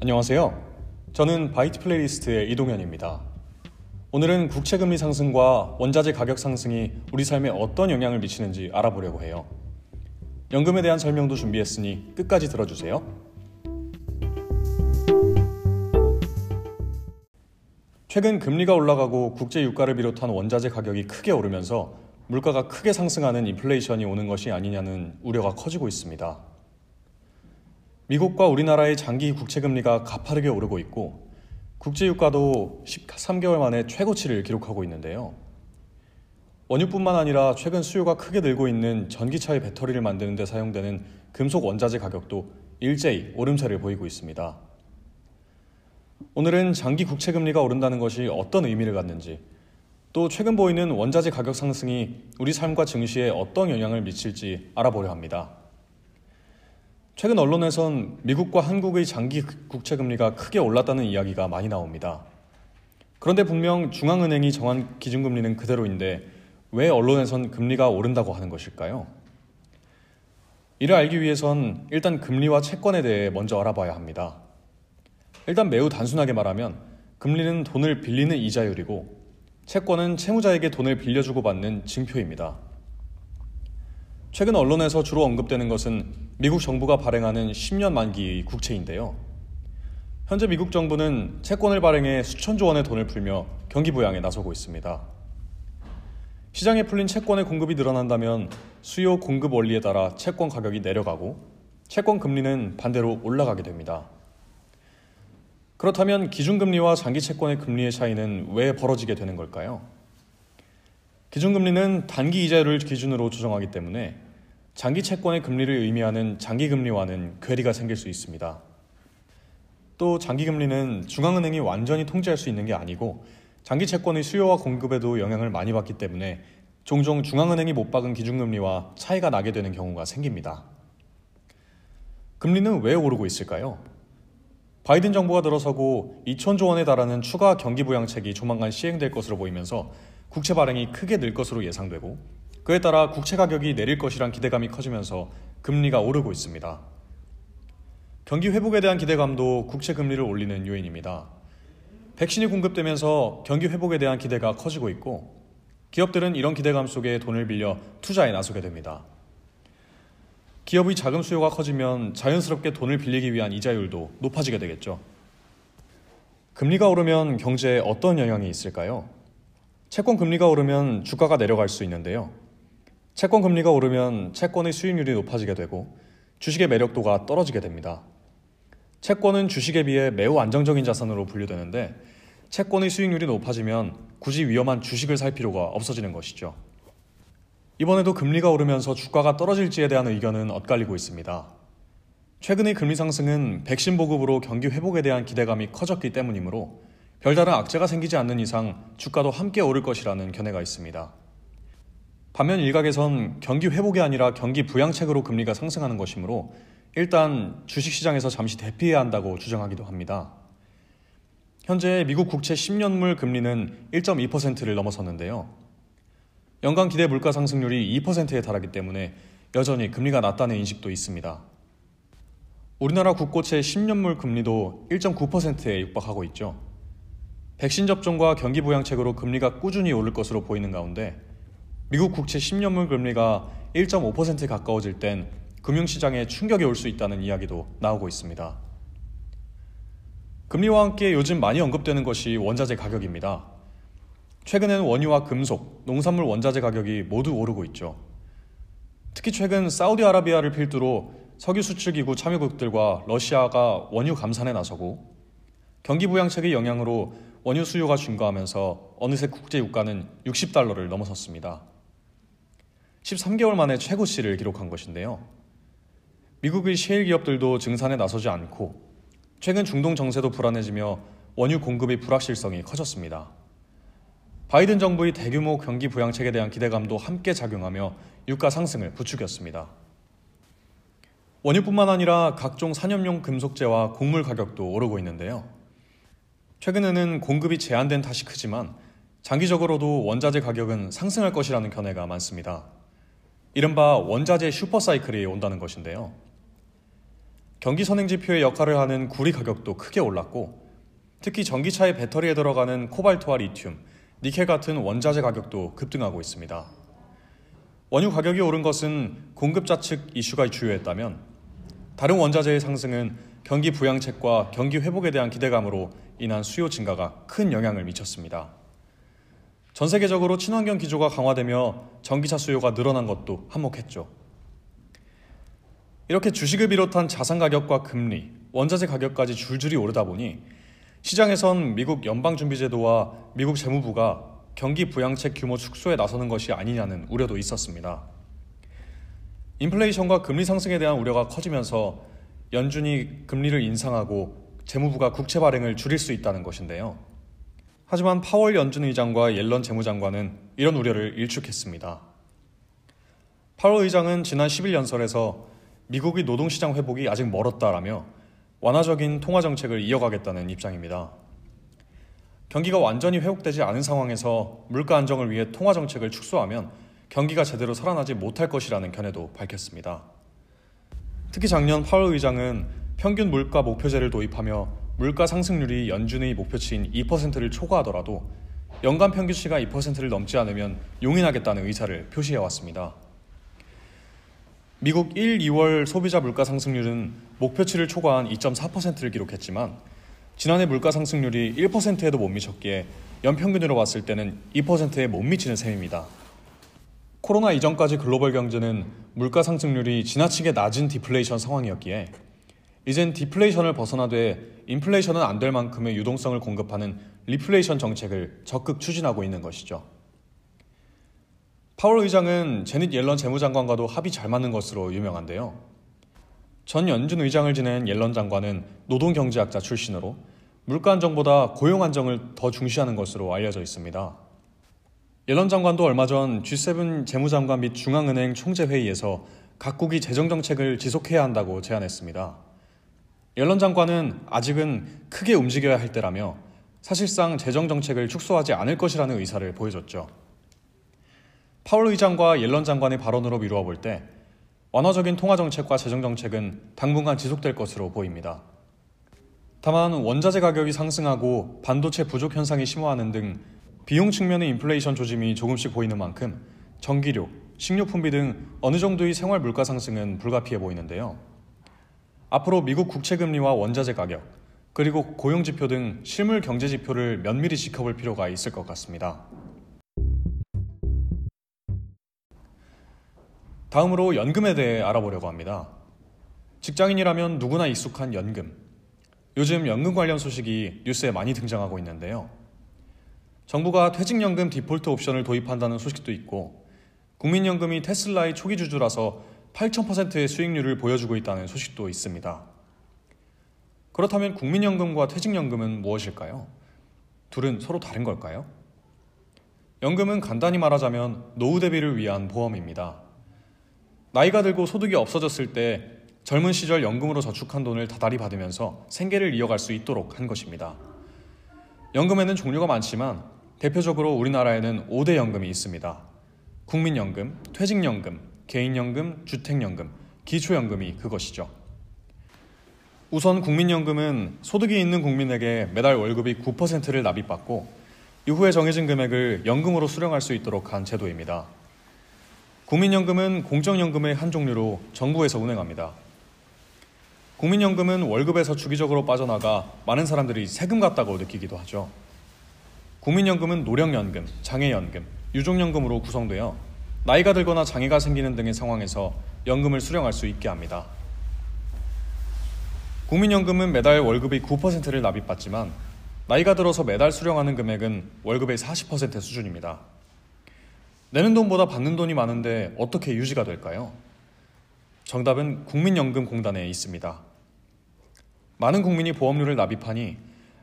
안녕하세요. 저는 BYTE Playlist의 이동현입니다. 오늘은 국채 금리 상승과 원자재 가격 상승이 우리 삶에 어떤 영향을 미치는지 알아보려고 해요. 연금에 대한 설명도 준비했으니 끝까지 들어주세요. 최근 금리가 올라가고 국제 유가를 비롯한 원자재 가격이 크게 오르면서 물가가 크게 상승하는 인플레이션이 오는 것이 아니냐는 우려가 커지고 있습니다. 미국과 우리나라의 장기 국채 금리가 가파르게 오르고 있고 국제 유가도 13개월 만에 최고치를 기록하고 있는데요. 원유뿐만 아니라 최근 수요가 크게 늘고 있는 전기차의 배터리를 만드는 데 사용되는 금속 원자재 가격도 일제히 오름세를 보이고 있습니다. 오늘은 장기 국채 금리가 오른다는 것이 어떤 의미를 갖는지 또 최근 보이는 원자재 가격 상승이 우리 삶과 증시에 어떤 영향을 미칠지 알아보려 합니다. 최근 언론에선 미국과 한국의 장기 국채 금리가 크게 올랐다는 이야기가 많이 나옵니다. 그런데 분명 중앙은행이 정한 기준금리는 그대로인데 왜 언론에선 금리가 오른다고 하는 것일까요? 이를 알기 위해선 일단 금리와 채권에 대해 먼저 알아봐야 합니다. 일단 매우 단순하게 말하면 금리는 돈을 빌리는 이자율이고 채권은 채무자에게 돈을 빌려주고 받는 증표입니다. 최근 언론에서 주로 언급되는 것은 미국 정부가 발행하는 10년 만기의 국채인데요. 현재 미국 정부는 채권을 발행해 수천조 원의 돈을 풀며 경기 부양에 나서고 있습니다. 시장에 풀린 채권의 공급이 늘어난다면 수요 공급 원리에 따라 채권 가격이 내려가고 채권 금리는 반대로 올라가게 됩니다. 그렇다면 기준금리와 장기 채권의 금리의 차이는 왜 벌어지게 되는 걸까요? 기준금리는 단기 이자율을 기준으로 조정하기 때문에 장기 채권의 금리를 의미하는 장기 금리와는 괴리가 생길 수 있습니다. 또 장기 금리는 중앙은행이 완전히 통제할 수 있는 게 아니고 장기 채권의 수요와 공급에도 영향을 많이 받기 때문에 종종 중앙은행이 못 박은 기준금리와 차이가 나게 되는 경우가 생깁니다. 금리는 왜 오르고 있을까요? 바이든 정부가 들어서고 2천조 원에 달하는 추가 경기 부양책이 조만간 시행될 것으로 보이면서 국채 발행이 크게 늘 것으로 예상되고 그에 따라 국채 가격이 내릴 것이란 기대감이 커지면서 금리가 오르고 있습니다. 경기 회복에 대한 기대감도 국채 금리를 올리는 요인입니다. 백신이 공급되면서 경기 회복에 대한 기대가 커지고 있고 기업들은 이런 기대감 속에 돈을 빌려 투자에 나서게 됩니다. 기업의 자금 수요가 커지면 자연스럽게 돈을 빌리기 위한 이자율도 높아지게 되겠죠. 금리가 오르면 경제에 어떤 영향이 있을까요? 채권 금리가 오르면 주가가 내려갈 수 있는데요. 채권 금리가 오르면 채권의 수익률이 높아지게 되고 주식의 매력도가 떨어지게 됩니다. 채권은 주식에 비해 매우 안정적인 자산으로 분류되는데 채권의 수익률이 높아지면 굳이 위험한 주식을 살 필요가 없어지는 것이죠. 이번에도 금리가 오르면서 주가가 떨어질지에 대한 의견은 엇갈리고 있습니다. 최근의 금리 상승은 백신 보급으로 경기 회복에 대한 기대감이 커졌기 때문이므로 별다른 악재가 생기지 않는 이상 주가도 함께 오를 것이라는 견해가 있습니다. 반면 일각에선 경기 회복이 아니라 경기 부양책으로 금리가 상승하는 것이므로 일단 주식시장에서 잠시 대피해야 한다고 주장하기도 합니다. 현재 미국 국채 10년물 금리는 1.2%를 넘어섰는데요. 연간 기대 물가 상승률이 2%에 달하기 때문에 여전히 금리가 낮다는 인식도 있습니다. 우리나라 국고채 10년물 금리도 1.9%에 육박하고 있죠. 백신 접종과 경기 부양책으로 금리가 꾸준히 오를 것으로 보이는 가운데 미국 국채 10년물 금리가 1.5% 가까워질 땐 금융시장에 충격이 올 수 있다는 이야기도 나오고 있습니다. 금리와 함께 요즘 많이 언급되는 것이 원자재 가격입니다. 최근에는 원유와 금속, 농산물 원자재 가격이 모두 오르고 있죠. 특히 최근 사우디아라비아를 필두로 석유 수출기구 참여국들과 러시아가 원유 감산에 나서고 경기 부양책의 영향으로 원유 수요가 증가하면서 어느새 국제 유가는 60달러를 넘어섰습니다. 13개월 만에 최고치를 기록한 것인데요. 미국의 셰일 기업들도 증산에 나서지 않고 최근 중동 정세도 불안해지며 원유 공급의 불확실성이 커졌습니다. 바이든 정부의 대규모 경기 부양책에 대한 기대감도 함께 작용하며 유가 상승을 부추겼습니다. 원유뿐만 아니라 각종 산업용 금속재와 곡물 가격도 오르고 있는데요. 최근에는 공급이 제한된 탓이 크지만 장기적으로도 원자재 가격은 상승할 것이라는 견해가 많습니다. 이른바 원자재 슈퍼사이클이 온다는 것인데요. 경기 선행 지표의 역할을 하는 구리 가격도 크게 올랐고 특히 전기차의 배터리에 들어가는 코발트와 리튬, 니켈 같은 원자재 가격도 급등하고 있습니다. 원유 가격이 오른 것은 공급자 측 이슈가 주요했다면 다른 원자재의 상승은 경기 부양책과 경기 회복에 대한 기대감으로 인한 수요 증가가 큰 영향을 미쳤습니다. 전 세계적으로 친환경 기조가 강화되며 전기차 수요가 늘어난 것도 한몫했죠. 이렇게 주식을 비롯한 자산 가격과 금리, 원자재 가격까지 줄줄이 오르다 보니 시장에선 미국 연방준비제도와 미국 재무부가 경기 부양책 규모 축소에 나서는 것이 아니냐는 우려도 있었습니다. 인플레이션과 금리 상승에 대한 우려가 커지면서 연준이 금리를 인상하고 재무부가 국채 발행을 줄일 수 있다는 것인데요. 하지만 파월 연준 의장과 옐런 재무장관은 이런 우려를 일축했습니다. 파월 의장은 지난 10일 연설에서 미국의 노동시장 회복이 아직 멀었다라며 완화적인 통화 정책을 이어가겠다는 입장입니다. 경기가 완전히 회복되지 않은 상황에서 물가 안정을 위해 통화 정책을 축소하면 경기가 제대로 살아나지 못할 것이라는 견해도 밝혔습니다. 특히 작년 파월 의장은 평균 물가 목표제를 도입하며 물가 상승률이 연준의 목표치인 2%를 초과하더라도 연간 평균치가 2%를 넘지 않으면 용인하겠다는 의사를 표시해 왔습니다. 미국 1, 2월 소비자 물가 상승률은 목표치를 초과한 2.4%를 기록했지만 지난해 물가 상승률이 1%에도 못 미쳤기에 연평균으로 봤을 때는 2%에 못 미치는 셈입니다. 코로나 이전까지 글로벌 경제는 물가 상승률이 지나치게 낮은 디플레이션 상황이었기에 이젠 디플레이션을 벗어나되 인플레이션은 안 될 만큼의 유동성을 공급하는 리플레이션 정책을 적극 추진하고 있는 것이죠. 파월 의장은 제닛 옐런 재무장관과도 합이 잘 맞는 것으로 유명한데요. 전 연준 의장을 지낸 옐런 장관은 노동경제학자 출신으로 물가 안정보다 고용 안정을 더 중시하는 것으로 알려져 있습니다. 옐런 장관도 얼마 전 G7 재무장관 및 중앙은행 총재회의에서 각국이 재정정책을 지속해야 한다고 제안했습니다. 옐런 장관은 아직은 크게 움직여야 할 때라며 사실상 재정 정책을 축소하지 않을 것이라는 의사를 보여줬죠. 파월 의장과 옐런 장관의 발언으로 미루어 볼 때 완화적인 통화 정책과 재정 정책은 당분간 지속될 것으로 보입니다. 다만 원자재 가격이 상승하고 반도체 부족 현상이 심화하는 등 비용 측면의 인플레이션 조짐이 조금씩 보이는 만큼 전기료, 식료품비 등 어느 정도의 생활 물가 상승은 불가피해 보이는데요. 앞으로 미국 국채 금리와 원자재 가격, 그리고 고용 지표 등 실물 경제 지표를 면밀히 지켜볼 필요가 있을 것 같습니다. 다음으로 연금에 대해 알아보려고 합니다. 직장인이라면 누구나 익숙한 연금. 요즘 연금 관련 소식이 뉴스에 많이 등장하고 있는데요. 정부가 퇴직연금 디폴트 옵션을 도입한다는 소식도 있고 국민연금이 테슬라의 초기 주주라서 8,000%의 수익률을 보여주고 있다는 소식도 있습니다. 그렇다면 국민연금과 퇴직연금은 무엇일까요? 둘은 서로 다른 걸까요? 연금은 간단히 말하자면 노후 대비를 위한 보험입니다. 나이가 들고 소득이 없어졌을 때 젊은 시절 연금으로 저축한 돈을 다달이 받으면서 생계를 이어갈 수 있도록 한 것입니다. 연금에는 종류가 많지만 대표적으로 우리나라에는 5대 연금이 있습니다. 국민연금, 퇴직연금, 개인연금, 주택연금, 기초연금이 그것이죠. 우선 국민연금은 소득이 있는 국민에게 매달 월급이 9%를 납입받고 이후에 정해진 금액을 연금으로 수령할 수 있도록 한 제도입니다. 국민연금은 공적연금의 한 종류로 정부에서 운행합니다. 국민연금은 월급에서 주기적으로 빠져나가 많은 사람들이 세금 같다고 느끼기도 하죠. 국민연금은 노령연금, 장애연금, 유족연금으로 구성되어 나이가 들거나 장애가 생기는 등의 상황에서 연금을 수령할 수 있게 합니다. 국민연금은 매달 월급의 9%를 납입받지만 나이가 들어서 매달 수령하는 금액은 월급의 40% 수준입니다. 내는 돈보다 받는 돈이 많은데 어떻게 유지가 될까요? 정답은 국민연금공단에 있습니다. 많은 국민이 보험료를 납입하니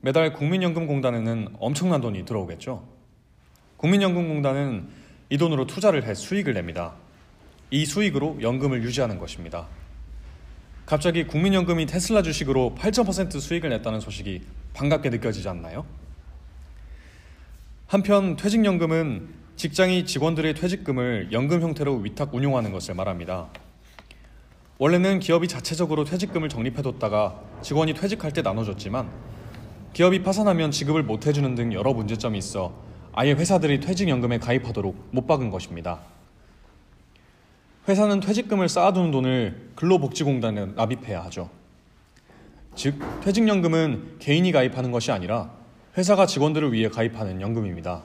매달 국민연금공단에는 엄청난 돈이 들어오겠죠. 국민연금공단은 이 돈으로 투자를 해 수익을 냅니다. 이 수익으로 연금을 유지하는 것입니다. 갑자기 국민연금이 테슬라 주식으로 8.0% 수익을 냈다는 소식이 반갑게 느껴지지 않나요? 한편 퇴직연금은 직장이 직원들의 퇴직금을 연금 형태로 위탁 운용하는 것을 말합니다. 원래는 기업이 자체적으로 퇴직금을 적립해뒀다가 직원이 퇴직할 때 나눠줬지만 기업이 파산하면 지급을 못 해주는 등 여러 문제점이 있어 아예 회사들이 퇴직연금에 가입하도록 못 박은 것입니다. 회사는 퇴직금을 쌓아두는 돈을 근로복지공단에 납입해야 하죠. 즉, 퇴직연금은 개인이 가입하는 것이 아니라 회사가 직원들을 위해 가입하는 연금입니다.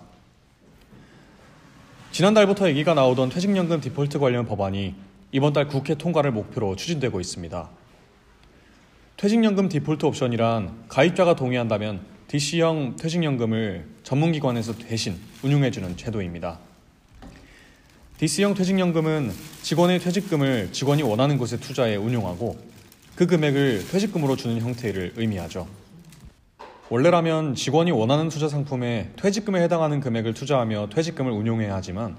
지난달부터 얘기가 나오던 퇴직연금 디폴트 관련 법안이 이번 달 국회 통과를 목표로 추진되고 있습니다. 퇴직연금 디폴트 옵션이란 가입자가 동의한다면 DC형 퇴직연금을 전문기관에서 대신 운용해주는 제도입니다. DC형 퇴직연금은 직원의 퇴직금을 직원이 원하는 곳에 투자해 운용하고 그 금액을 퇴직금으로 주는 형태를 의미하죠. 원래라면 직원이 원하는 투자 상품에 퇴직금에 해당하는 금액을 투자하며 퇴직금을 운용해야 하지만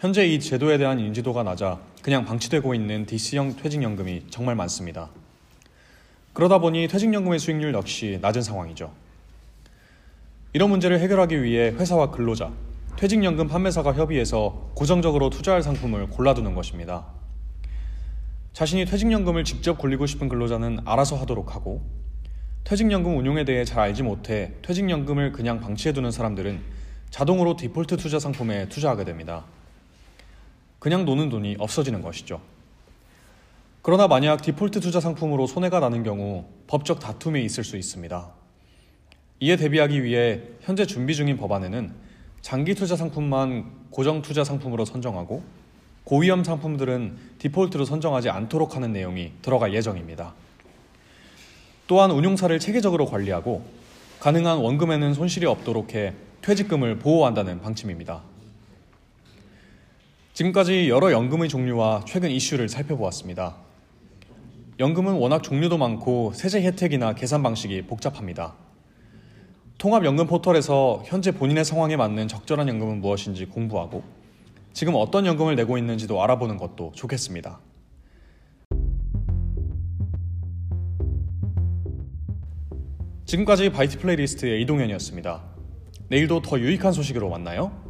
현재 이 제도에 대한 인지도가 낮아 그냥 방치되고 있는 DC형 퇴직연금이 정말 많습니다. 그러다 보니 퇴직연금의 수익률 역시 낮은 상황이죠. 이런 문제를 해결하기 위해 회사와 근로자, 퇴직연금 판매사가 협의해서 고정적으로 투자할 상품을 골라두는 것입니다. 자신이 퇴직연금을 직접 굴리고 싶은 근로자는 알아서 하도록 하고 퇴직연금 운용에 대해 잘 알지 못해 퇴직연금을 그냥 방치해두는 사람들은 자동으로 디폴트 투자 상품에 투자하게 됩니다. 그냥 노는 돈이 없어지는 것이죠. 그러나 만약 디폴트 투자 상품으로 손해가 나는 경우 법적 다툼이 있을 수 있습니다. 이에 대비하기 위해 현재 준비 중인 법안에는 장기 투자 상품만 고정 투자 상품으로 선정하고 고위험 상품들은 디폴트로 선정하지 않도록 하는 내용이 들어갈 예정입니다. 또한 운용사를 체계적으로 관리하고 가능한 원금에는 손실이 없도록 해 퇴직금을 보호한다는 방침입니다. 지금까지 여러 연금의 종류와 최근 이슈를 살펴보았습니다. 연금은 워낙 종류도 많고 세제 혜택이나 계산 방식이 복잡합니다. 통합연금 포털에서 현재 본인의 상황에 맞는 적절한 연금은 무엇인지 공부하고 지금 어떤 연금을 내고 있는지도 알아보는 것도 좋겠습니다. 지금까지 바이트 플레이리스트의 이동현이었습니다. 내일도 더 유익한 소식으로 만나요.